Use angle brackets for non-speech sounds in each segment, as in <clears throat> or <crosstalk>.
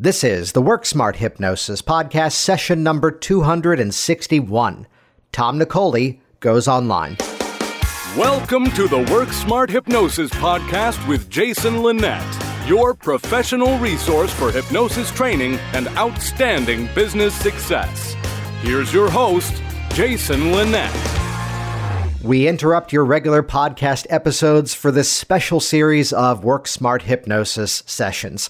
This is the Work Smart Hypnosis podcast, session number 261. Tom Nicoli goes online. Welcome to the Work Smart Hypnosis podcast with Jason Linett, your professional resource for hypnosis training and outstanding business success. Here's your host, Jason Linett. We interrupt your regular podcast episodes for this special series of Work Smart Hypnosis sessions.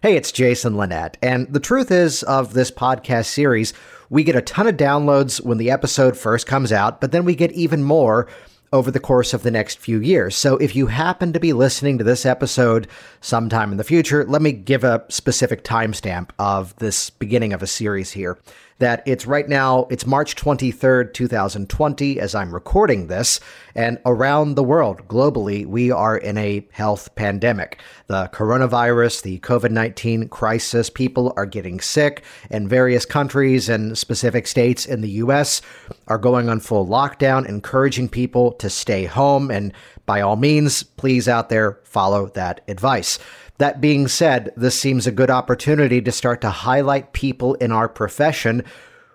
Hey, it's Jason Linett, and the truth is of this podcast series, we get a ton of downloads when the episode first comes out, but then we get even more over the course of the next few years. So if you happen to be listening to this episode sometime in the future, let me give a specific timestamp of this beginning of a series here that it's right now, it's March 23rd, 2020, as I'm recording this. And around the world, globally, we are in a health pandemic. The coronavirus, the COVID 19 crisis, people are getting sick, and various countries and specific states in the U.S. are going on full lockdown, encouraging people to stay home. And by all means, please out there, follow that advice. That being said, this seems a good opportunity to start to highlight people in our profession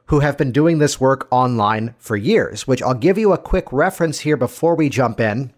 who have been doing this work online for years, which I'll give you a quick reference here before we jump in,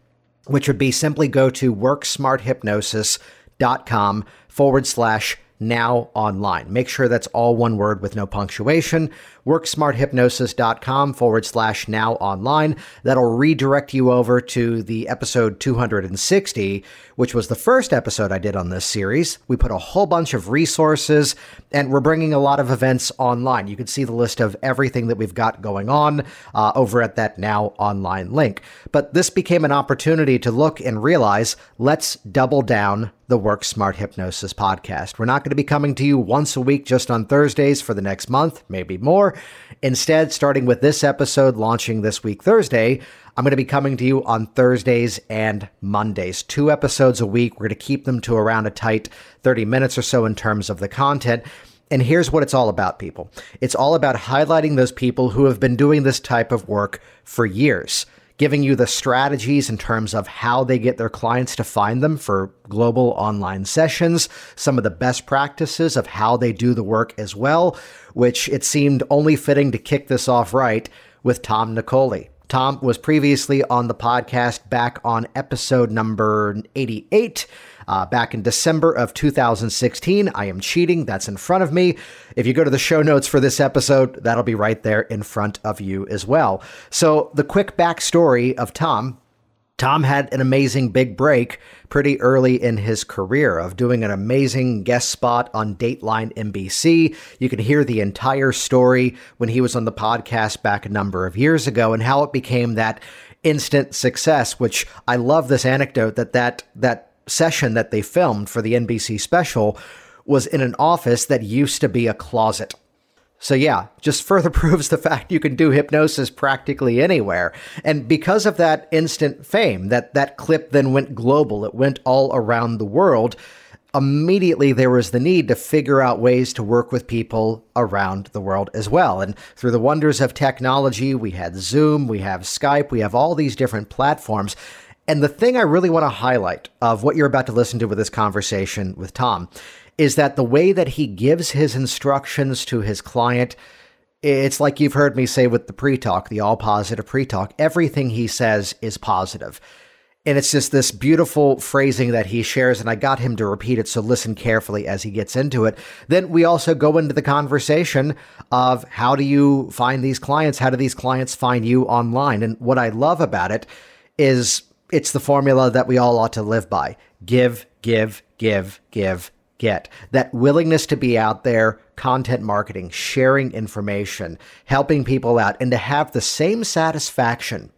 which would be simply go to worksmarthypnosis.com forward slash now online. Make sure that's all one word with no punctuation. WorkSmartHypnosis.com forward slash now online. That'll redirect you over to the episode 260, which was the first episode I did on this series. We put a whole bunch of resources and we're bringing a lot of events online. You can see the list of everything that we've got going on uh, over at that now online link. But this became an opportunity to look and realize let's double down the Work Smart Hypnosis podcast. We're not going to be coming to you once a week just on Thursdays for the next month, maybe more. Instead, starting with this episode launching this week, Thursday, I'm going to be coming to you on Thursdays and Mondays. Two episodes a week. We're going to keep them to around a tight 30 minutes or so in terms of the content. And here's what it's all about, people it's all about highlighting those people who have been doing this type of work for years giving you the strategies in terms of how they get their clients to find them for global online sessions, some of the best practices of how they do the work as well, which it seemed only fitting to kick this off right with Tom Nicoli. Tom was previously on the podcast back on episode number 88 uh, back in December of 2016. I am cheating. That's in front of me. If you go to the show notes for this episode, that'll be right there in front of you as well. So, the quick backstory of Tom Tom had an amazing big break pretty early in his career of doing an amazing guest spot on Dateline NBC. You can hear the entire story when he was on the podcast back a number of years ago and how it became that instant success, which I love this anecdote that that that session that they filmed for the NBC special was in an office that used to be a closet. So, yeah, just <laughs> further proves the fact you can do hypnosis practically anywhere. And because of that instant fame, that, that clip then went global, it went all around the world. Immediately, there was the need to figure out ways to work with people around the world as well. And through the wonders of technology, we had Zoom, we have Skype, we have all these different platforms. And the thing I really want to highlight of what you're about to listen to with this conversation with Tom is that the way that he gives his instructions to his client, it's like you've heard me say with the pre talk, the all positive pre talk. Everything he says is positive. And it's just this beautiful phrasing that he shares, and I got him to repeat it, so listen carefully as he gets into it. Then we also go into the conversation of how do you find these clients? How do these clients find you online? And what I love about it is it's the formula that we all ought to live by give, give, give, give, get. That willingness to be out there, content marketing, sharing information, helping people out, and to have the same satisfaction.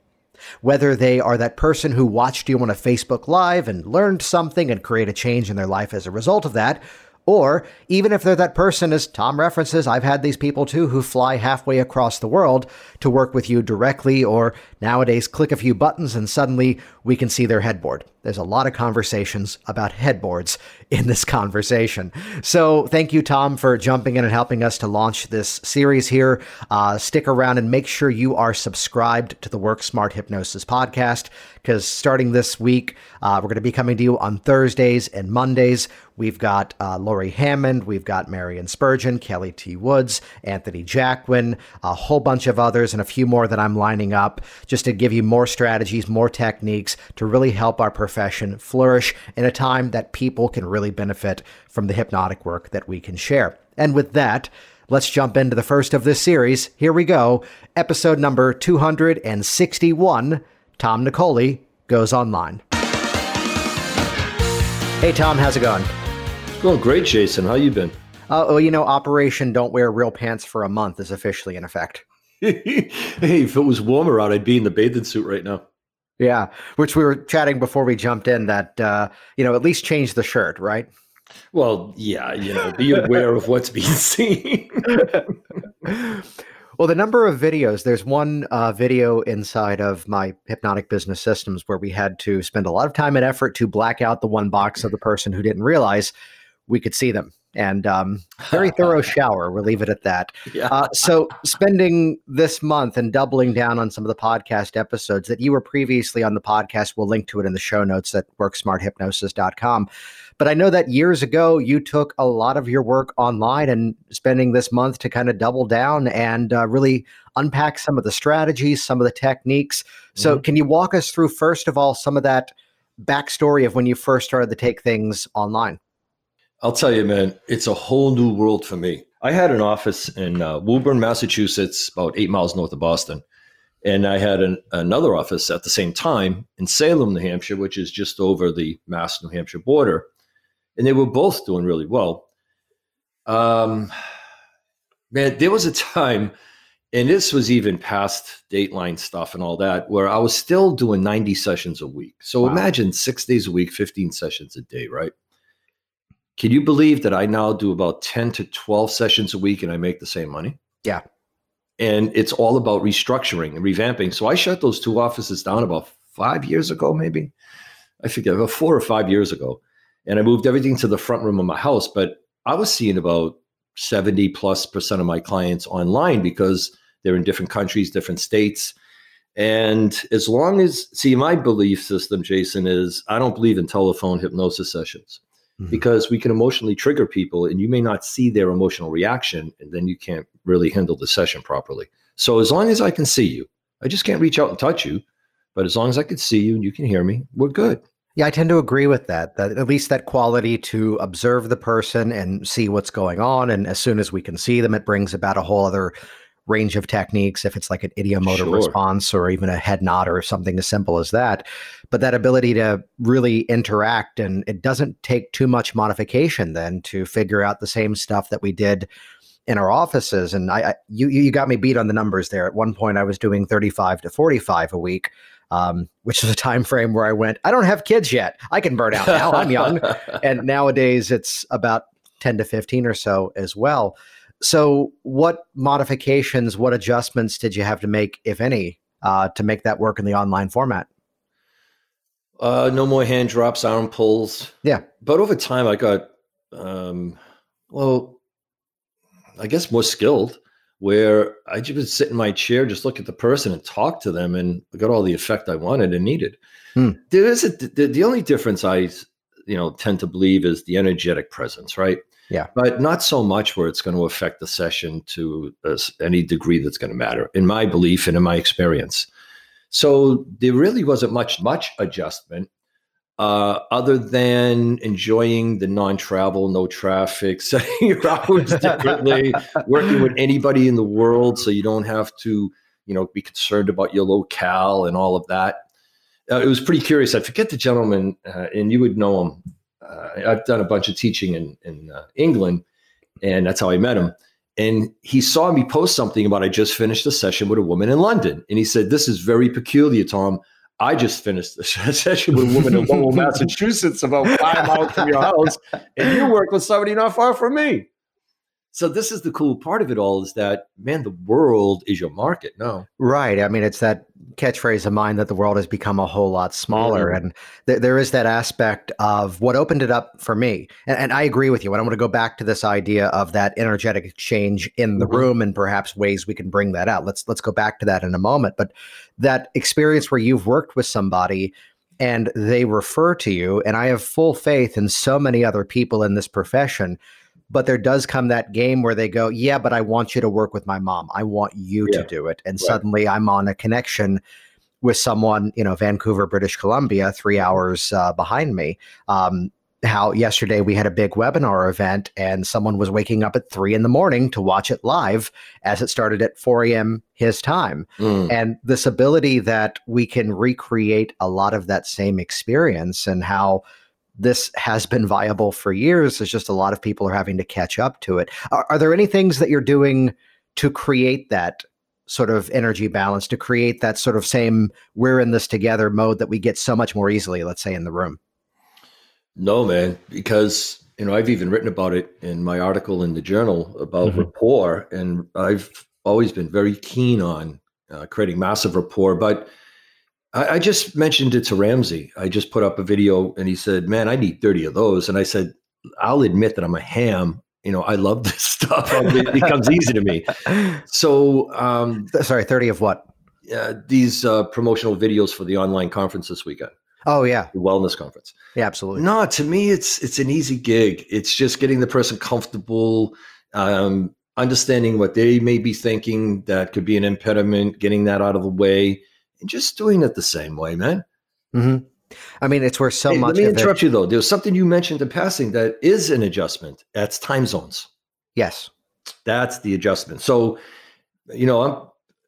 Whether they are that person who watched you on a Facebook Live and learned something and create a change in their life as a result of that, or even if they're that person, as Tom references, I've had these people too who fly halfway across the world to work with you directly, or nowadays click a few buttons and suddenly we can see their headboard. There's a lot of conversations about headboards <laughs> in this conversation. So thank you, Tom, for jumping in and helping us to launch this series here. Uh, stick around and make sure you are subscribed to the Work Smart Hypnosis podcast. Because starting this week, uh, we're going to be coming to you on Thursdays and Mondays. We've got uh, Laurie Hammond, we've got Marion Spurgeon, Kelly T. Woods, Anthony Jacquin, a whole bunch of others, and a few more that I'm lining up just to give you more strategies, more techniques to really help our profession flourish in a time that people can really benefit from the hypnotic work that we can share. And with that, Let's jump into the first of this series. Here we go. Episode number 261 Tom Nicoli goes online. Hey, Tom, how's it going? It's going great, Jason. How you been? Uh, well, you know, Operation Don't Wear Real Pants for a Month is officially in effect. <laughs> hey, if it was warmer out, I'd be in the bathing suit right now. Yeah, which we were chatting before we jumped in that, uh, you know, at least change the shirt, right? Well, yeah, you know, be aware of what's being <laughs> seen. <laughs> well, the number of videos, there's one uh, video inside of my hypnotic business systems where we had to spend a lot of time and effort to black out the one box of the person who didn't realize we could see them. And um, very thorough <laughs> shower. We'll leave it at that. Yeah. Uh, so, spending this month and doubling down on some of the podcast episodes that you were previously on the podcast, we'll link to it in the show notes at worksmarthypnosis.com. But I know that years ago, you took a lot of your work online and spending this month to kind of double down and uh, really unpack some of the strategies, some of the techniques. So, mm-hmm. can you walk us through, first of all, some of that backstory of when you first started to take things online? I'll tell you, man, it's a whole new world for me. I had an office in uh, Woburn, Massachusetts, about eight miles north of Boston. And I had an, another office at the same time in Salem, New Hampshire, which is just over the Mass New Hampshire border and they were both doing really well. Um, man, there was a time, and this was even past Dateline stuff and all that, where I was still doing 90 sessions a week. So wow. imagine six days a week, 15 sessions a day, right? Can you believe that I now do about 10 to 12 sessions a week and I make the same money? Yeah. And it's all about restructuring and revamping. So I shut those two offices down about five years ago, maybe. I forget, about four or five years ago and I moved everything to the front room of my house. But I was seeing about 70 plus percent of my clients online because they're in different countries, different states. And as long as, see, my belief system, Jason, is I don't believe in telephone hypnosis sessions mm-hmm. because we can emotionally trigger people and you may not see their emotional reaction and then you can't really handle the session properly. So as long as I can see you, I just can't reach out and touch you. But as long as I can see you and you can hear me, we're good. Yeah, I tend to agree with that. That at least that quality to observe the person and see what's going on, and as soon as we can see them, it brings about a whole other range of techniques. If it's like an ideomotor sure. response or even a head nod or something as simple as that, but that ability to really interact and it doesn't take too much modification then to figure out the same stuff that we did in our offices. And I, I you you got me beat on the numbers there. At one point, I was doing thirty five to forty five a week um, which is a <laughs> time frame where I went, I don't have kids yet. I can burn out now. I'm young. <laughs> and nowadays it's about 10 to 15 or so as well. So, what modifications, what adjustments did you have to make, if any, uh, to make that work in the online format? Uh, no more hand drops, arm pulls. Yeah. But over time, I got, um, well, I guess more skilled where I just would sit in my chair, just look at the person and talk to them, and I got all the effect I wanted and needed. Hmm. There is a, the, the only difference I, you know, tend to believe is the energetic presence, right? Yeah, but not so much where it's going to affect the session to any degree that's going to matter, in my belief and in my experience. So there really wasn't much much adjustment uh, other than enjoying the non-travel, no traffic, <laughs> setting your hours differently, <laughs> working with anybody in the world, so you don't have to, you know, be concerned about your locale and all of that. Uh, it was pretty curious. I forget the gentleman, uh, and you would know him. Uh, I've done a bunch of teaching in in uh, England, and that's how I met him. And he saw me post something about I just finished a session with a woman in London, and he said, "This is very peculiar, Tom." I just finished a <laughs> session with a woman in Lowell, Massachusetts, about five miles from your house, and you work with somebody not far from me. So this is the cool part of it all is that man, the world is your market. No, right. I mean, it's that catchphrase of mine that the world has become a whole lot smaller, mm-hmm. and th- there is that aspect of what opened it up for me. And, and I agree with you. And I want to go back to this idea of that energetic exchange in the mm-hmm. room, and perhaps ways we can bring that out. Let's let's go back to that in a moment. But that experience where you've worked with somebody and they refer to you, and I have full faith in so many other people in this profession but there does come that game where they go, yeah, but I want you to work with my mom. I want you yeah. to do it. And right. suddenly I'm on a connection with someone, you know, Vancouver, British Columbia, three hours uh, behind me. Um, how yesterday we had a big webinar event and someone was waking up at three in the morning to watch it live as it started at 4 a.m. his time. Mm. And this ability that we can recreate a lot of that same experience and how this has been viable for years. It's just a lot of people are having to catch up to it. Are, are, there any things that you're doing to create that sort of energy balance, to create that sort of same we're in this together mode that we get so much more easily, let's say, in the room? No, man, because you know I've even written about it in my article in the journal about mm-hmm. rapport, and I've always been very keen on uh, creating massive rapport, but I, I just mentioned it to Ramsey. I just put up a video and he said, Man, I need 30 of those. And I said, I'll admit that I'm a ham. You know, I love this <laughs> stuff. It becomes easy to me. So, um, sorry, 30 of what? Uh, these uh, promotional videos for the online conference this weekend. Oh yeah, the wellness conference. Yeah, absolutely. No, to me, it's it's an easy gig. It's just getting the person comfortable, um, understanding what they may be thinking that could be an impediment, getting that out of the way, and just doing it the same way, man. Mm-hmm. I mean, it's where so hey, much. Let me interrupt it, you though. There's something you mentioned in passing that is an adjustment. That's time zones. Yes, that's the adjustment. So, you know, I'm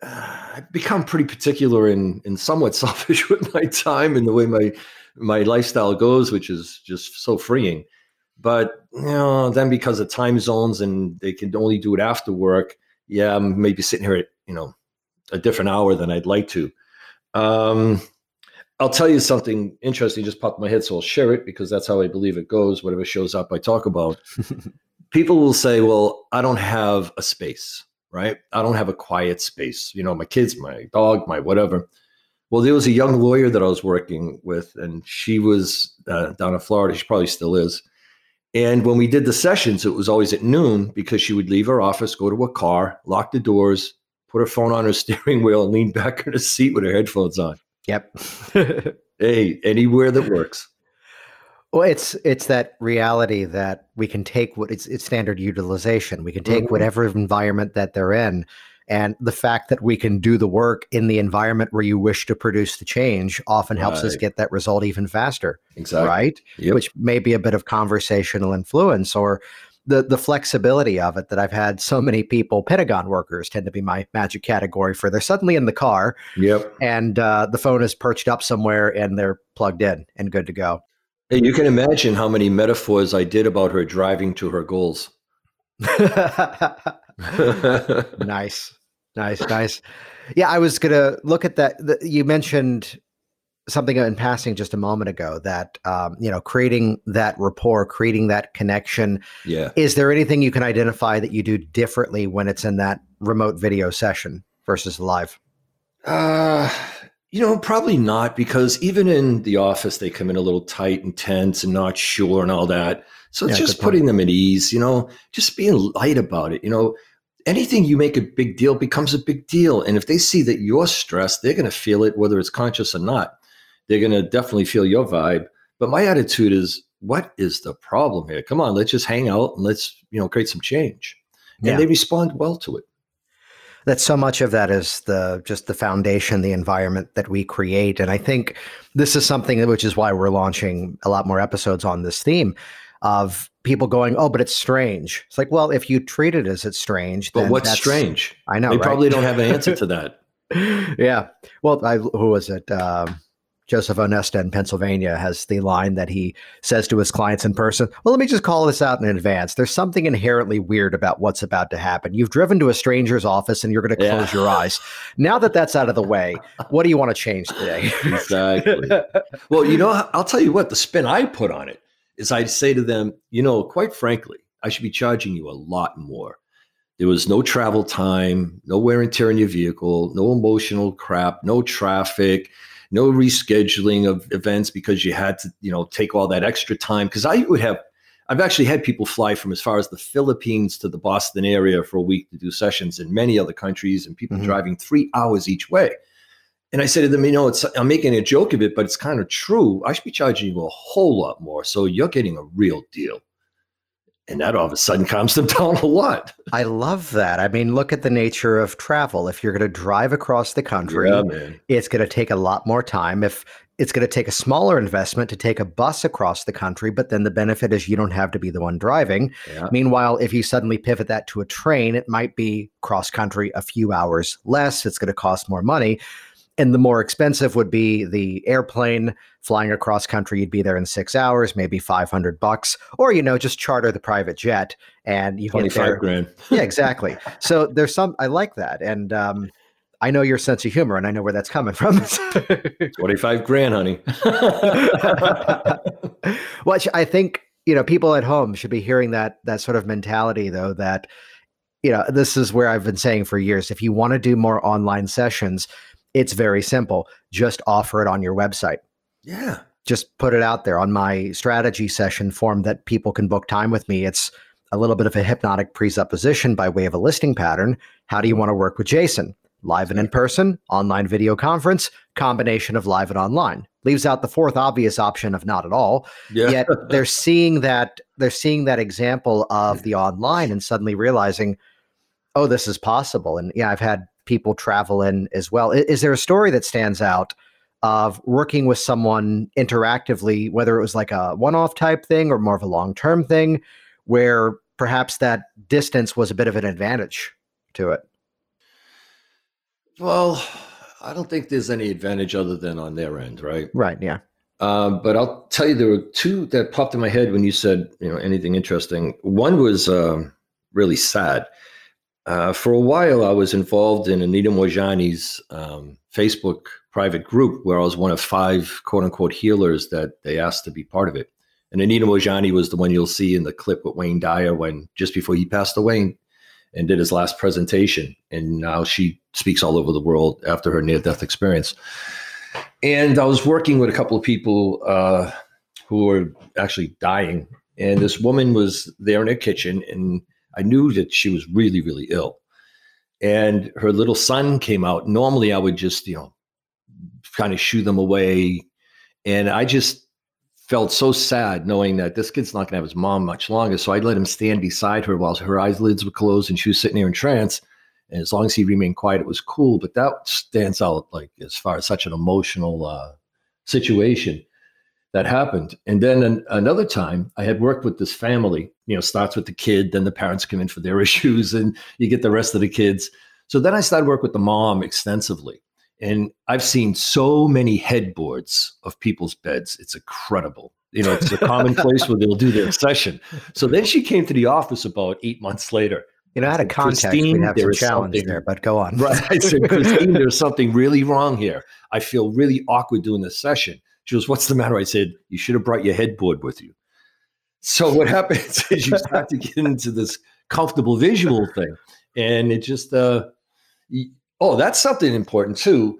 uh, <sighs> I've become pretty particular and and somewhat <laughs> selfish with my time and the way my my lifestyle goes, which is just so freeing. But you know, then because of time zones and they can only do it after work, yeah, I'm maybe sitting here at you know a different hour than I'd like to. Um, I'll tell you something interesting just popped in my head, so I'll share it because that's how I believe it goes. Whatever shows up, I talk about. <laughs> People will say, "Well, I don't have a space, right? I don't have a quiet space. You know, my kids, my dog, my whatever." Well, there was a young lawyer that I was working with, and she was uh, down in Florida. She probably still is. And when we did the sessions, it was always at noon because she would leave her office, go to a car, lock the doors, put her phone on her <laughs> steering wheel and lean back in her seat with her headphones on. Yep. <laughs> hey, anywhere that works. Well, it's it's that reality that we can take what it's it's standard utilization. We can take mm-hmm. whatever environment that they're in, and the fact that we can do the work in the environment where you wish to produce the change often helps right. us get that result even faster. Exactly. Right. Yep. Which may be a bit of conversational influence or the the flexibility of it that I've had so many people, Pentagon workers tend to be my magic category for they're suddenly in the car. Yep. And uh, the phone is perched up somewhere and they're plugged in and good to go. Hey, you can imagine how many metaphors I did about her driving to her goals. <laughs> <laughs> nice. Nice, nice. Yeah, I was gonna look at that. You mentioned something in passing just a moment ago that um, you know creating that rapport creating that connection. Yeah. Is there anything you can identify that you do differently when it's in that remote video session versus live? Uh you know probably not because even in the office they come in a little tight and tense and not sure and all that. So it's yeah, just putting them at ease you know just being light about it you know. Anything you make a big deal becomes a big deal and if they see that you're stressed they're going to feel it whether it's conscious or not they're going to definitely feel your vibe. But my attitude is, what is the problem here? Come on, let's just hang out and let's you know create some change. And yeah. they respond well to it. That so much of that is the just the foundation, the environment that we create, and I think this is something which is why we're launching a lot more episodes on this theme of people going, "Oh, but it's strange." It's like, well, if you treat it as it's strange, but what's strange? I know they right? probably don't have an answer to <laughs> that. yeah. Well, I, who was it? Um, Joseph Onesta in Pennsylvania has the line that he says to his clients in person, Well, let me just call this out in advance. There's something inherently weird about what's about to happen. You've driven to a stranger's office and you're going to close yeah. your eyes. Now that that's out of the way, what do you want to change today? <laughs> <laughs> exactly. well, you know, I'll tell you what, the spin I put on it is I say to them, you know, quite frankly, I should be charging you a lot more. There was no travel time, no wear and tear in your vehicle, no emotional crap, no traffic, no rescheduling of events because you had to, you know, take all that extra time. Because I would have, I've actually had people fly from as far as the Philippines to the Boston area for a week to do sessions in many other countries, and people mm-hmm. driving three hours each way. And I said to them, you know, it's I'm making a joke of it, but it's kind of true. I should be charging you a whole lot more. So you're getting a real deal and that all of a sudden calms them <laughs> down a lot. I love that. I mean, look at the nature of travel. If you're going to drive across the country, yeah, it's going to take a lot more time. If it's going to take a smaller investment to take a bus across the country, but then the benefit is you don't have to be the one driving. Yeah. Meanwhile, if you suddenly pivot that to a train, it might be cross country a few hours less. It's going to cost more money and the more expensive would be the airplane flying across country. You'd be there in six hours maybe 500 bucks or you know just charter the private jet and you get there. grand. Yeah exactly. So there's some i like that. And um, I know your sense of humor and I know where that's coming from. <laughs> 25 grand, honey. <laughs> Which I think, you know, people at home should be hearing that that sort of mentality though that you know, this is where I've been saying for years if you want to do more online sessions, it's very simple. Just offer it on your website. Yeah. Just put it out there on my strategy session form that people can book time with me. It's a little bit of a hypnotic presupposition by way of a listing pattern. How do you want to work with Jason? Live and in person, online video conference, combination of live and online. Leaves out the fourth obvious option of not at all. Yeah. Yet they're seeing that they're seeing that example of the online and suddenly realizing, oh, this is possible. And yeah, I've had people travel in as well. Is, is there a story that stands out of working with someone interactively, whether it was like a one off type thing or more of a long term thing, where perhaps that distance was a bit of an advantage to it? Well, I don't think there's any advantage other than on their end, right? Right. Yeah. Um, but I'll tell you, there were two that popped in my head when you said, you know, anything interesting. One was um, really sad. Uh, for a while, I was involved in Anita Moorjani's um, Facebook private group where I was one of five quote unquote healers that they asked to be part of it. And Anita Moorjani was the one you'll see in the clip with Wayne Dyer when just before he passed away and did his last presentation. And now she speaks all over the world after her near death experience. And I was working with a couple of people uh, who were actually dying. And this woman was there in her kitchen and I knew that she was really, really ill. And her little son came out. Normally, I would just, you know, kind of shoo them away. And I just felt so sad knowing that this kid's not going to have his mom much longer. So I let him stand beside her while her eyelids were closed and she was sitting there in trance. And as long as he remained quiet, it was cool. But that stands out like as far as such an emotional uh, situation that happened. And then an, another time, I had worked with this family. You know, starts with the kid, then the parents come in for their <laughs> issues, and you get the rest of the kids. So then I started work with the mom extensively, and I've seen so many headboards of people's beds. It's incredible. You know, it's a common place where they'll do their <laughs> session. So then she came to the office about eight months later. You know, out of context, Christine, we have some challenge there, but go on. Right. I said, Christine, there's something really wrong here. I feel really awkward doing this session. She goes, What's the matter? I said, You should have brought your headboard with you. So what <laughs> happens is you start to get into this comfortable visual thing. And it just, uh, oh, that's something important too.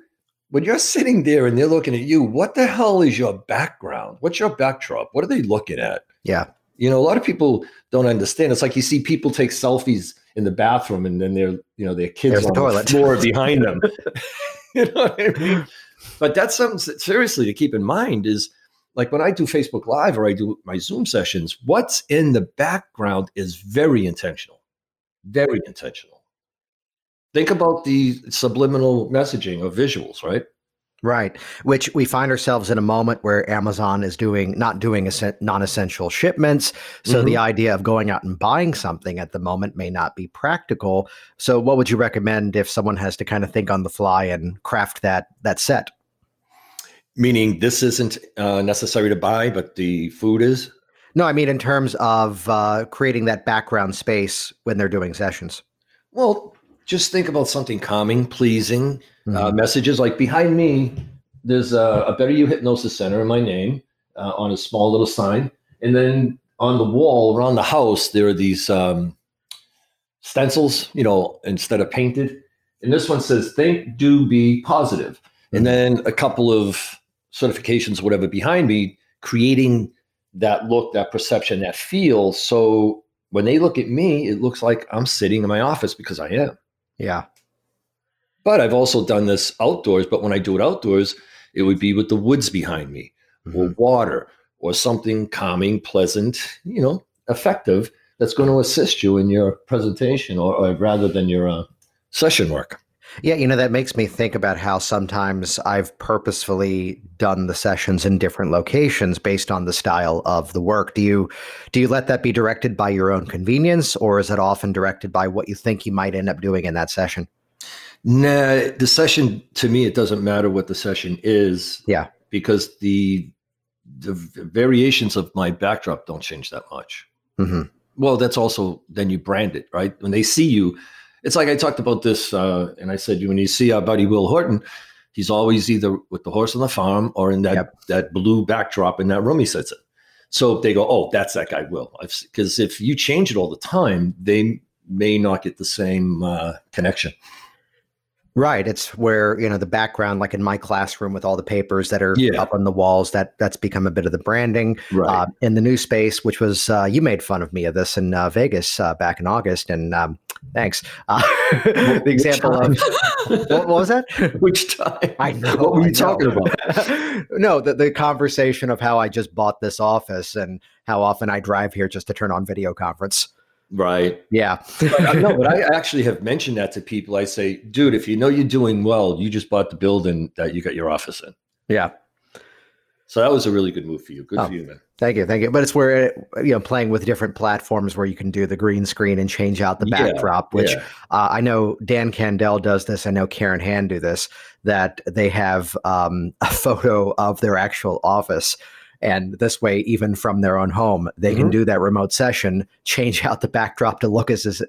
When you're sitting there and they're looking at you, what the hell is your background? What's your backdrop? What are they looking at? Yeah. You know, a lot of people don't understand. It's like you see people take selfies in the bathroom and then they're, you know, their kids There's on the, toilet. the floor behind them. <laughs> <laughs> you know what I mean? But that's something that seriously to keep in mind is like when I do Facebook Live or I do my Zoom sessions, what's in the background is very intentional. Very intentional. Think about the subliminal messaging of visuals, right? Right. Which we find ourselves in a moment where Amazon is doing not doing non essential shipments. So mm-hmm. the idea of going out and buying something at the moment may not be practical. So what would you recommend if someone has to kind of think on the fly and craft that that set? Meaning this isn't uh, necessary to buy, but the food is? No, I mean in terms of uh, creating that background space when they're doing sessions. Well, just think about something calming, pleasing uh, mm-hmm. uh, messages. Like behind me, there's a, a, Better You Hypnosis Center in my name uh, on a small little sign. And then on the wall around the house, there are these um, stencils, you know, instead of painted. And this one says, think, do, be positive. And then a couple of certifications, whatever, behind me, creating that look, that perception, that feel. So when they look at me, it looks like I'm sitting in my office because I am. Yeah. But I've also done this outdoors. But when I do it outdoors, it would be with the woods behind me Mm-hmm. or water or something calming, pleasant, you know, effective that's going to assist you in your presentation or, or rather than your uh, session work. Yeah, you know, that makes me think about how sometimes I've purposefully done the sessions in different locations based on the style of the work. Do you do you let that be directed by your own convenience or is it often directed by what you think you might end up doing in that session? Nah, the session to me, it doesn't matter what the session is. Yeah. Because the the variations of my backdrop don't change that much. hmm Well, that's also then you brand it, right? When they see you, it's like I talked about this, uh, and I said when you see our buddy Will Horton, he's always either with the horse on the farm or in that Yep. that blue backdrop in that room he sits in. So they go, oh, that's that guy Will, because if you change it all the time, they may not get the same uh, connection. Right. It's where, you know, the background, like in my classroom with all the papers that are Yeah. up on the walls, that that's become a bit of the branding. Right. Uh, in the new space, which was uh, you made fun of me of this in uh, Vegas uh, back in August, and um, thanks. Uh, <laughs> the example of what, what was that? <laughs> Which time? I know. What were you talking about? <laughs> no, the, the conversation of how I just bought this office and how often I drive here just to turn on video conference. Right. Yeah. But I, no, but I actually have mentioned that to people. I say, dude, if you know you're doing well, you just bought the building that you got your office in. yeah. So that was a really good move for you. Good Oh. for you, man. Thank you, thank you. But it's where you know playing with different platforms where you can do the green screen and change out the Yeah, backdrop. Which Yeah. uh, I know Dan Candell does this. I know Karen Hand do this. That they have um, a <laughs> photo of their actual office, and this way, even from their own home, they can Mhm. do that remote session, change out the backdrop to look as as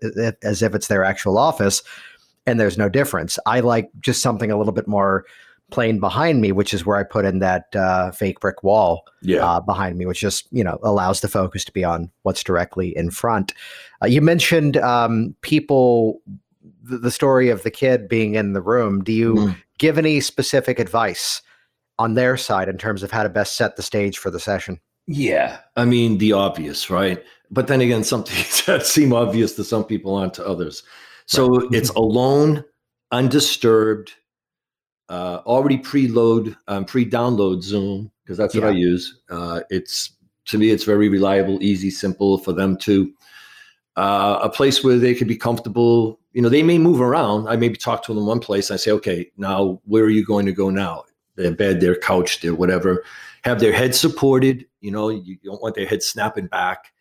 as if it's their actual office, and there's no difference. I like just something a little bit more plain behind me, which is where I put in that uh, fake brick wall Yeah. uh, behind me, which just you know allows the focus to be on what's directly in front. Uh, you mentioned um, people, the, the story of the kid being in the room. Do you Mhm. give any specific advice on their side in terms of how to best set the stage for the session? Yeah. I mean, the obvious, right? But then again, some <laughs> things that seem obvious to some people aren't to others. So it's alone, undisturbed, uh, already preload, um, pre-download Zoom because that's what I use. Uh, it's to me, it's very reliable, easy, simple for them to. Uh, a place where they could be comfortable. You know, they may move around. I maybe talk to them in one place. I say, okay, now where are you going to go now? Their bed, their couch, their whatever. Have their head supported. You know, you don't want their head snapping back.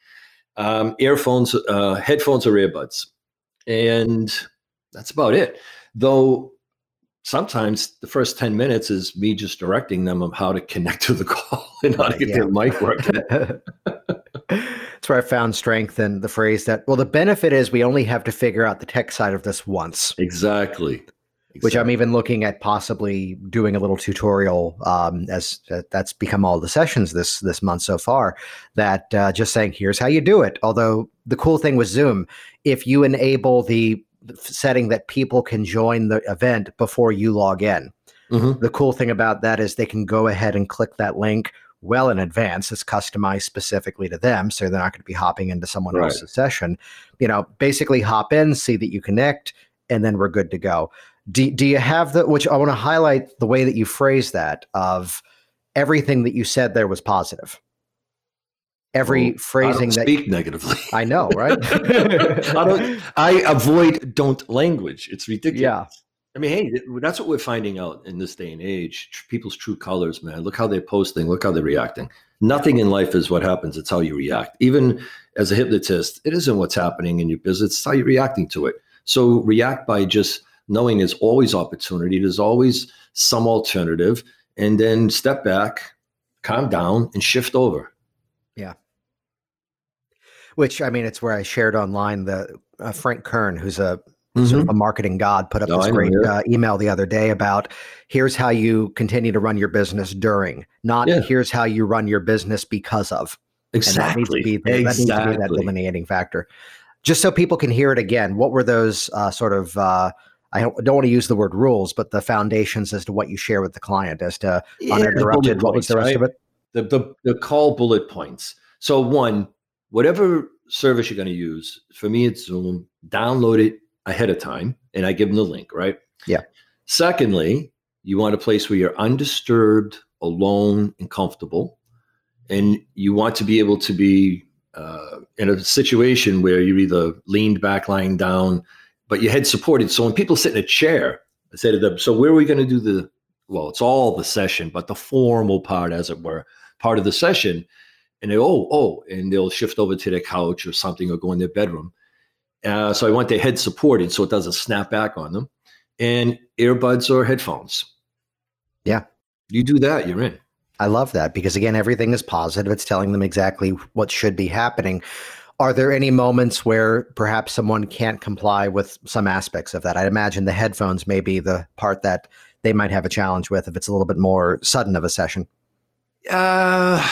Um, earphones, uh, headphones, or earbuds, and that's about it. Though sometimes the first 10 minutes is me just directing them on how to connect <laughs> to the call and how to get their mic working. <laughs> That's where I found strength in the phrase that, well, the benefit is we only have to figure out the tech side of this once. Exactly. which I'm even looking at possibly doing a little tutorial um, as uh, that's become all the sessions this this month so far. That uh, just saying here's how you do it. Although the cool thing with Zoom, if you enable the setting that people can join the event before you log in, Mhm. the cool thing about that is they can go ahead and click that link well in advance. It's customized specifically to them, so they're not going to be hopping into someone Right. else's session. You know, basically hop in, see that you connect, and then we're good to go. Do, do you have the, which I want to highlight the way that you phrase that of everything that you said there was positive. Every Well, I phrasing that speak negatively. I know, right? <laughs> I don't. I avoid don't language. It's ridiculous. Yeah. I mean, hey, that's what we're finding out in this day and age. People's true colors, man. Look how they're posting. Look how they're reacting. Nothing in life is what happens. It's how you react. Even as a hypnotist, it isn't what's happening in your business. It's how you're reacting to it. So react by just knowing there's always opportunity. There's always some alternative, and then step back, calm down, and shift over. Which I mean, it's where I shared online the uh, Frank Kern, who's a sort of a marketing god, put up Mm-hmm. Oh, this great uh, email the other day about here's how you continue to run your business during, not Yeah. here's how you run your business because of. Exactly. That needs to be, the, exactly. that, needs to be that delineating factor. Just so people can hear it again, what were those uh, sort of uh, I don't want to use the word rules, but the foundations as to what you share with the client as to yeah, uninterrupted. What was the rest right? of it? The, the the call bullet points. So one, whatever service you're going to use, for me it's Zoom. Download it ahead of time, and I give them the link. Right. Yeah. Secondly, you want a place where you're undisturbed, alone, and comfortable, and you want to be able to be uh, in a situation where you're either leaned back, lying down but your head supported. So when people sit in a chair, I say to them, so where are we going to do the, well, it's all the session, but the formal part, as it were, part of the session. And they, oh, oh, and they'll shift over to their couch or something or go in their bedroom. Uh, so I want their head supported so it doesn't snap back on them. And earbuds or headphones. Yeah. You do that, you're in. I love that because, again, everything is positive. It's telling them exactly what should be happening. Are there any moments where perhaps someone can't comply with some aspects of that? I'd imagine the headphones may be the part that they might have a challenge with if it's a little bit more sudden of a session. Uh,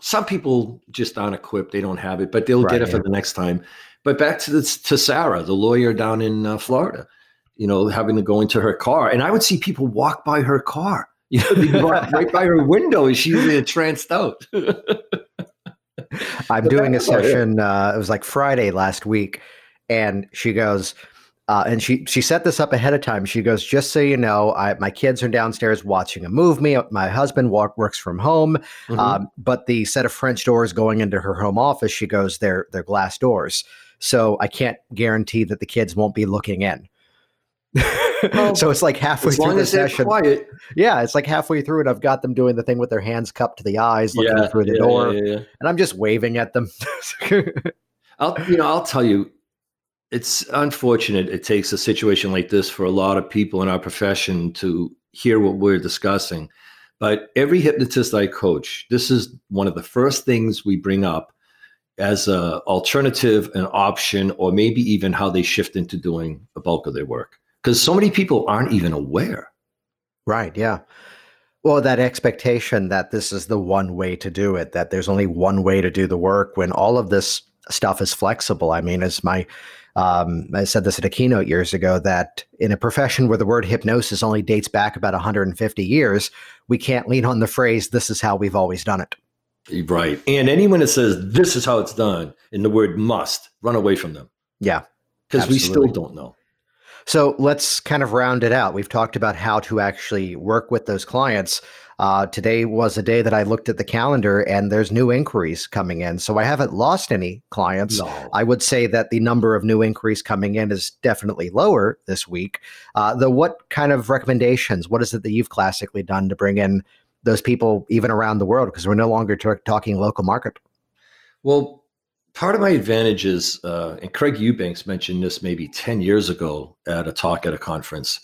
some people just aren't equipped; they don't have it, but they'll right, get it yeah. for the next time. But back to this, to Sarah, the lawyer down in uh, Florida, you know, having to go into her car, and I would see people walk by her car. <laughs> You know, right by her window, and she's tranced out. <laughs> I'm doing a session. Uh, it was like Friday last week, and she goes, uh, and she she set this up ahead of time. She goes, just so you know, I, my kids are downstairs watching a movie. My husband walk, works from home, mm-hmm. um, but the set of French doors going into her home office, she goes, they're they're glass doors, so I can't guarantee that the kids won't be looking in. Well, <laughs> so it's like halfway through the session. Quiet. Yeah, it's like halfway through and I've got them doing the thing with their hands cupped to the eyes, looking yeah, through the yeah, door, yeah, and I'm just waving at them. <laughs> I'll, you know, I'll tell you, it's unfortunate. It takes a situation like this for a lot of people in our profession to hear what we're discussing. But every hypnotist I coach, this is one of the first things we bring up as a alternative, an option, or maybe even how they shift into doing the bulk of their work because so many people aren't even aware. Right. Yeah. Well, that expectation that this is the one way to do it, that there's only one way to do the work when all of this stuff is flexible. I mean, as my, um, I said this at a keynote years ago that in a profession where the word hypnosis only dates back about 150 years, we can't lean on the phrase, this is how we've always done it. Right. And anyone that says this is how it's done in the word must, run away from them. Yeah. Because we still don't know. So let's kind of round it out. We've talked about how to actually work with those clients. Uh, today was a day that I looked at the calendar and there's new inquiries coming in. So I haven't lost any clients. No. I would say that the number of new inquiries coming in is definitely lower this week. Uh, the what kind of recommendations? What is it that you've classically done to bring in those people even around the world? Because we're no longer t- talking local market. Well, part of my advantage is, uh, and Craig Eubanks mentioned this maybe 10 years ago at a talk at a conference.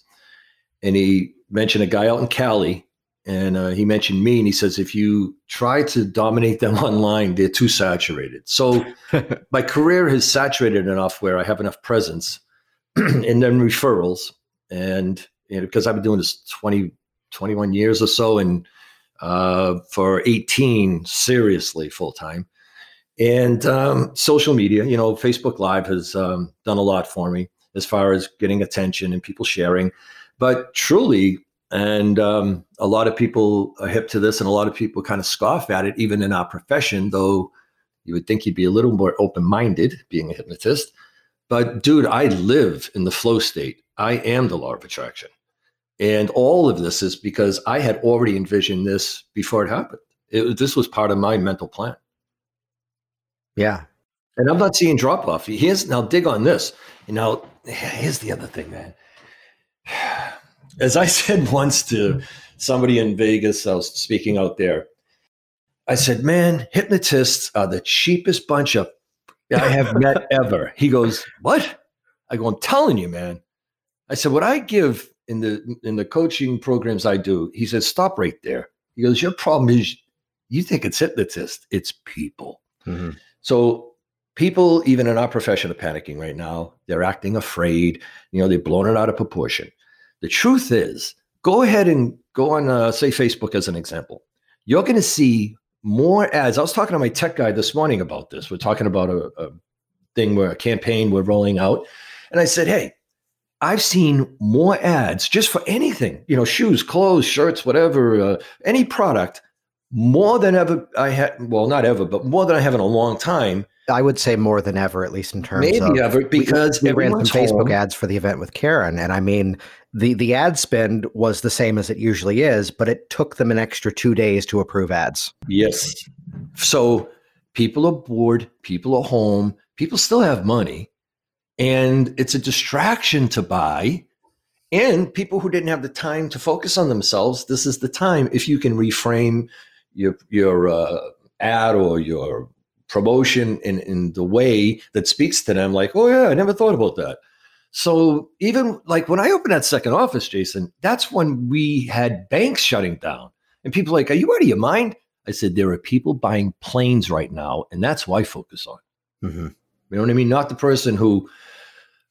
And he mentioned a guy out in Cali, and uh, he mentioned me, and he says, if you try to dominate them <laughs> online, they're too saturated. So <laughs> my career has saturated enough where I have enough presence <clears throat> and then referrals. And you know, because I've been doing this 20, 21 years or so, and uh, for 18, seriously full time and um, social media, you know, Facebook Live has um, done a lot for me as far as getting attention and people sharing. But truly, and um, a lot of people are hip to this, and a lot of people kind of scoff at it, even in our profession, though you would think you'd be a little more open minded being a hypnotist. But dude, I live in the flow state. I am the law of attraction. And all of this is because I had already envisioned this before it happened. It, this was part of my mental plan. Yeah. And I'm not seeing drop off. Here's now dig on this. You know, <sighs> here's the other thing, man. <sighs> As I said <laughs> once to somebody in Vegas, I was speaking out there. I said, man, hypnotists are the cheapest bunch of <laughs> I have met ever. He goes, What? I go, I'm telling you, man. I said, what I give in the in the coaching programs I do, he says, stop right there. He goes, Your problem is you think it's hypnotist, it's people. Mm-hmm. So people, even in our profession, are panicking right now. They're acting afraid. You know, they've blown it out of proportion. The truth is, go ahead and go on, uh, say, Facebook as an example. You're going to see more ads. I was talking to my tech guy this morning about this. We're talking about a, a thing where a campaign we're rolling out. And I said, hey, I've seen more ads just for anything, you know, shoes, clothes, shirts, whatever, uh, any product, more than ever I had. Well, not ever, but more than I have in a long time. I would say more than ever, at least in terms maybe of ever, because we, ran some Facebook home. ads for the event with Karen, and I mean the the ad spend was the same as it usually is, but it took them an extra two days to approve ads. Yes, so people are bored, people are home, people still have money, and it's a distraction to buy. And people who didn't have the time to focus on themselves, this is the time if you can reframe your your uh, ad or your promotion in, in the way that speaks to them like oh yeah i never thought about that. So even like when i opened that second office jason that's when we had banks shutting down. And people like are you out of your mind? I said there are people buying planes right now and that's why i focus on. Mm-hmm. you know what i mean? Not the person who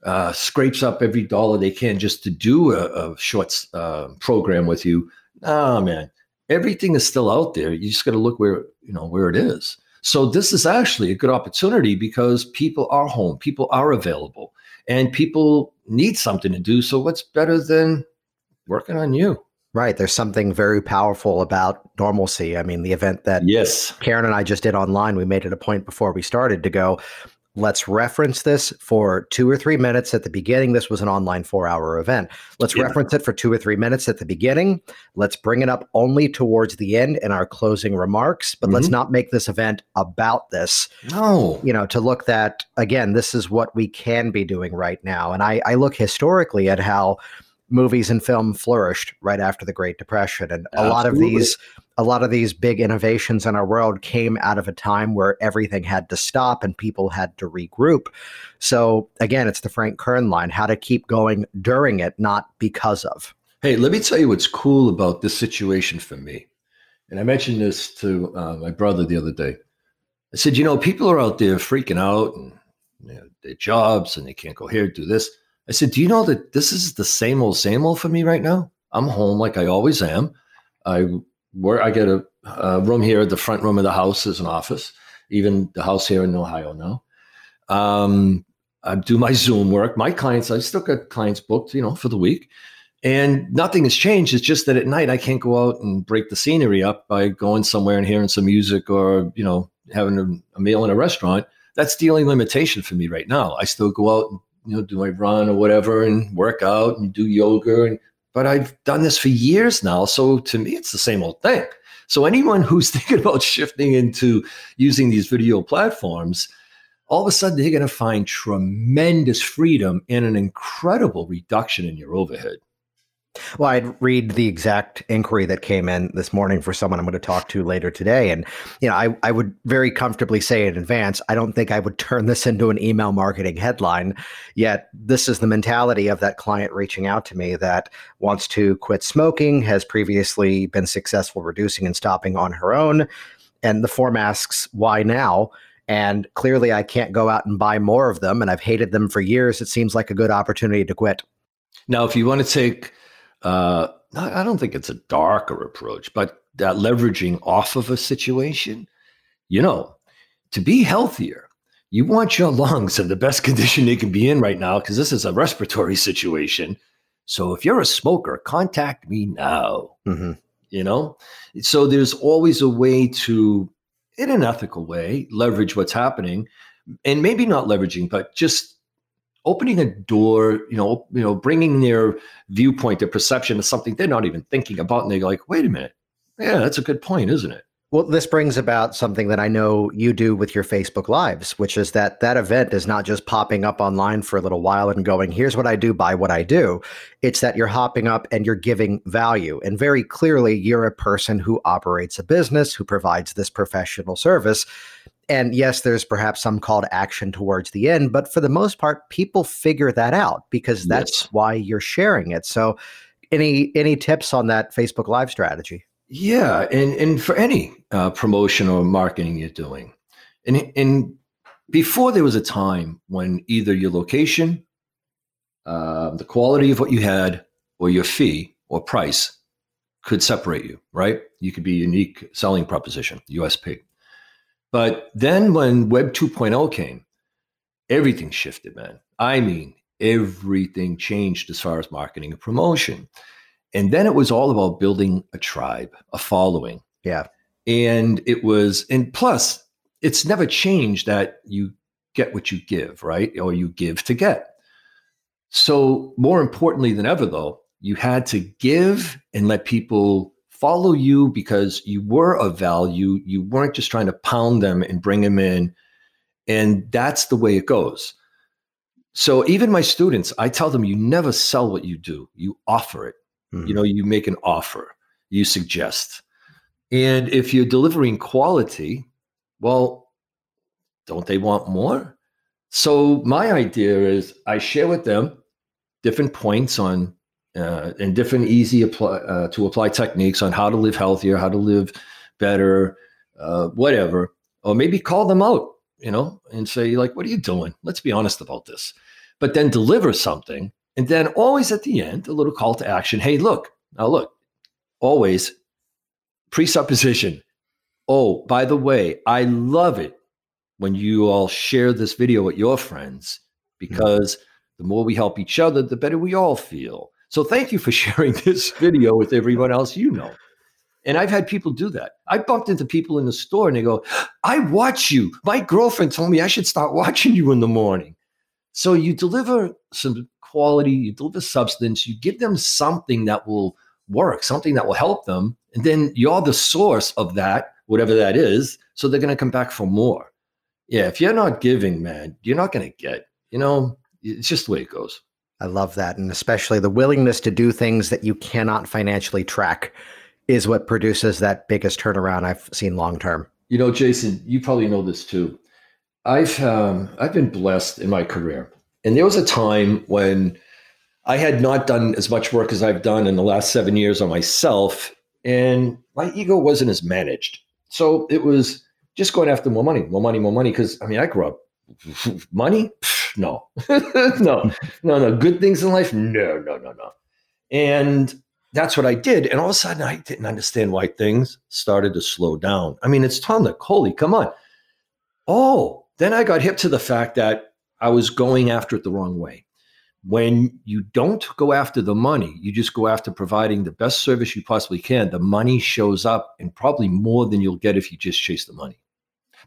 uh, scrapes up every dollar they can just to do a, a short uh, program with you. Oh man. Everything is still out there. You just got to look where you know where it is so this is actually a good opportunity because people are home, people are available, and people need something to do. So what's better than working on you? Right. There's something very powerful about normalcy. I mean, the event that yes. Karen and I just did online, we made it a point before we started to go, Let's reference this for two or three minutes at the beginning. This was an online four hour event. Let's yeah. reference it for two or three minutes at the beginning. Let's bring it up only towards the end in our closing remarks, but mm-hmm. let's not make this event about this. No. You know, to look that, again, this is what we can be doing right now. And I, I look historically at how movies and film flourished right after the Great Depression. And Absolutely. a lot of these a lot of these big innovations in our world came out of a time where everything had to stop and people had to regroup. So again, it's the Frank Kern line, how to keep going during it, not because of. Hey, let me tell you what's cool about this situation for me. And I mentioned this to uh, my brother the other day. I said, you know, people are out there freaking out and you know, their jobs and they can't go here, do this. I said, Do you know that this is the same old, same old for me right now? I'm home like I always am. I where I get a, a room here, at the front room of the house is an office, even the house here in Ohio now. Um, I do my <laughs> Zoom work. My clients, I still got clients booked, you know, for the week. And nothing has changed. It's just that at night I can't go out and break the scenery up by going somewhere and hearing some music or, you know, having a, a meal in a restaurant. That's the only limitation for me right now. I still go out and you know, do my run or whatever and work out and do yoga. And, but I've done this for years now. So to me, it's the same old thing. So anyone who's <laughs> thinking about shifting into using these video platforms, all of a sudden they're going to find tremendous freedom and an incredible reduction in your overhead. Well, I'd read the exact inquiry that came in this morning for someone I'm going to talk to later today. And, you know, I, I would very comfortably say in advance, I don't think I would turn this into an email marketing headline. Yet, this is the mentality of that client reaching out to me that wants to quit smoking, has previously been successful reducing and stopping on her own. And the form asks, why now? And clearly, I can't go out and buy more of them. And I've hated them for years. It seems like a good opportunity to quit. Now, if you want to take uh, I don't think it's a darker approach, but that leveraging off of a situation, you know, to be healthier, you want your <laughs> lungs in the best condition they can be in right now because this is a respiratory situation. So if you're a smoker, contact me now. Mm-hmm. You know, so there's always a way to, in an ethical way, leverage what's happening, and maybe not leveraging, but just opening a door, you know, you know, bringing their viewpoint, their perception to something they're not even thinking about, and they're like, "Wait a minute, yeah, that's a good point, isn't it?" Well, this brings about something that I know you do with your Facebook Lives, which is that that event is not just popping up online for a little while and going, here's what I do, buy what I do. It's that you're hopping up and you're giving value. And very clearly, you're a person who operates a business, who provides this professional service. And yes, there's perhaps some call to action towards the end, but for the most part, people figure that out because that's yes. why you're sharing it. So, any any tips on that Facebook Live strategy? Yeah, and and for any uh, promotion or marketing you're doing, and and before there was a time when either your location, uh, the quality of what you had, or your fee or price could separate you, right? You could be a unique selling proposition, USP. But then when Web 2.0 came, everything shifted, man. I mean, everything changed as far as marketing and promotion. And then it was all about building a tribe, a following. Yeah. And it was, and plus, it's never changed that you get what you give, right? Or you give to get. So, more importantly than ever, though, you had to give and let people follow you because you were of value. You weren't just trying to pound them and bring them in. And that's the way it goes. So, even my students, I tell them you never sell what you do, you offer it. Mm-hmm. You know, you make an offer, you suggest. And if you're delivering quality, well, don't they want more? So, my idea is I share with them different points on uh, and different easy apply, uh, to apply techniques on how to live healthier, how to live better, uh, whatever, or maybe call them out, you know, and say like, "What are you doing? Let's be honest about this." But then deliver something, and then always at the end, a little call to action. Hey, look now, look, always presupposition. Oh, by the way, I love it when you all share this video with your friends because. Mm-hmm the more we help each other, the better we all feel. So thank you for <laughs> sharing this video with everyone else you know. And I've had people do that. I bumped into people in the store and they go, I watch you. My girlfriend told me I should start watching you in the morning. So you deliver some quality, you deliver substance, you give them something that will work, something that will help them. And then you're the source of that, whatever that is. So they're going to come back for more. Yeah, if you're not giving, man, you're not going to get. You know, it's just the way it goes. I love that. And especially the willingness to do things that you cannot financially track is what produces that biggest turnaround I've seen long term. You know, Jason, you probably know this too. I've um, I've been blessed in my career, and there was a time when I had not done as much work as I've done in the last seven years on myself, and my ego wasn't as managed. So it was just going after more money, more money, more money. Because I mean, I grew up <laughs> money no, <laughs> no, no, no. Good things in life? No, no, no, no. And that's what I did. And all of a sudden, I didn't understand why things started to slow down. I mean, it's Tom Holy, come on. Oh, then I got hip to the fact that I was going after it the wrong way. When you don't go after the money, you just go after providing the best service you possibly can. The money shows up and probably more than you'll get if you just chase the money.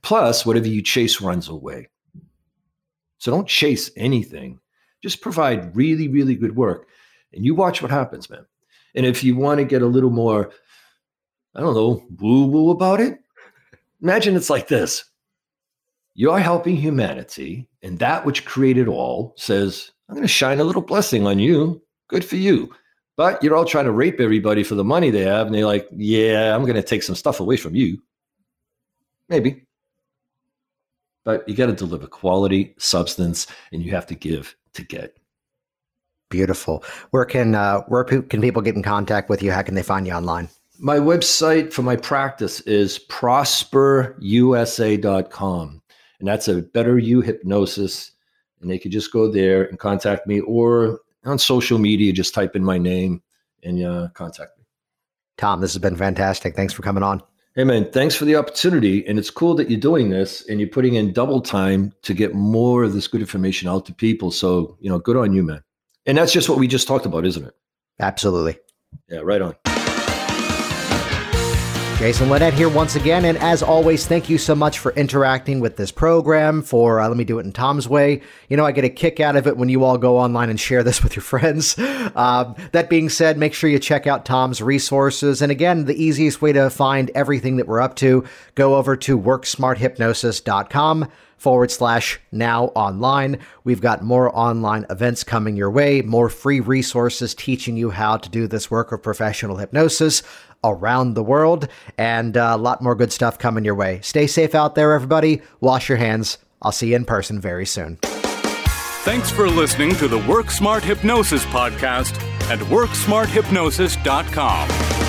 Plus, whatever you chase runs away. So don't chase anything. Just provide really, really good work. And you watch what happens, man. And if you want to get a little more, I don't know, woo woo about it, imagine it's like this You're helping humanity, and that which created all says, I'm going to shine a little blessing on you. Good for you. But you're all trying to rape everybody for the money they have. And they're like, yeah, I'm going to take some stuff away from you. Maybe but you got to deliver quality, substance, and you have to give to get. Beautiful. Where can uh, where can people get in contact with you? How can they find you online? My website for my practice is prosperusa.com, and that's a better you hypnosis. And they could just go there and contact me, or on social media, just type in my name and uh, contact me. Tom, this has been fantastic. Thanks for coming on. Hey man, thanks for the opportunity. And it's cool that you're doing this and you're putting in double time to get more of this good information out to people. So, you know, good on you, man. And that's just what we just talked about, isn't it? Absolutely. Yeah, right on. Jason Linett here once again. And as always, thank you so much for interacting with this program. For uh, let me do it in Tom's way. You know, I get a kick out of it when you all go online and share this <laughs> with your friends. Uh, that being said, make sure you check out Tom's resources. And again, the easiest way to find everything that we're up to, go over to worksmarthypnosis.com forward slash now online. We've got more online events coming your way, more free resources teaching you how to do this work of professional hypnosis around the world, and uh, a lot more good stuff coming your way. Stay safe out there, everybody. Wash your hands. I'll see you in person very soon. Thanks for listening to the Work Smart Hypnosis podcast at WorkSmartHypnosis.com.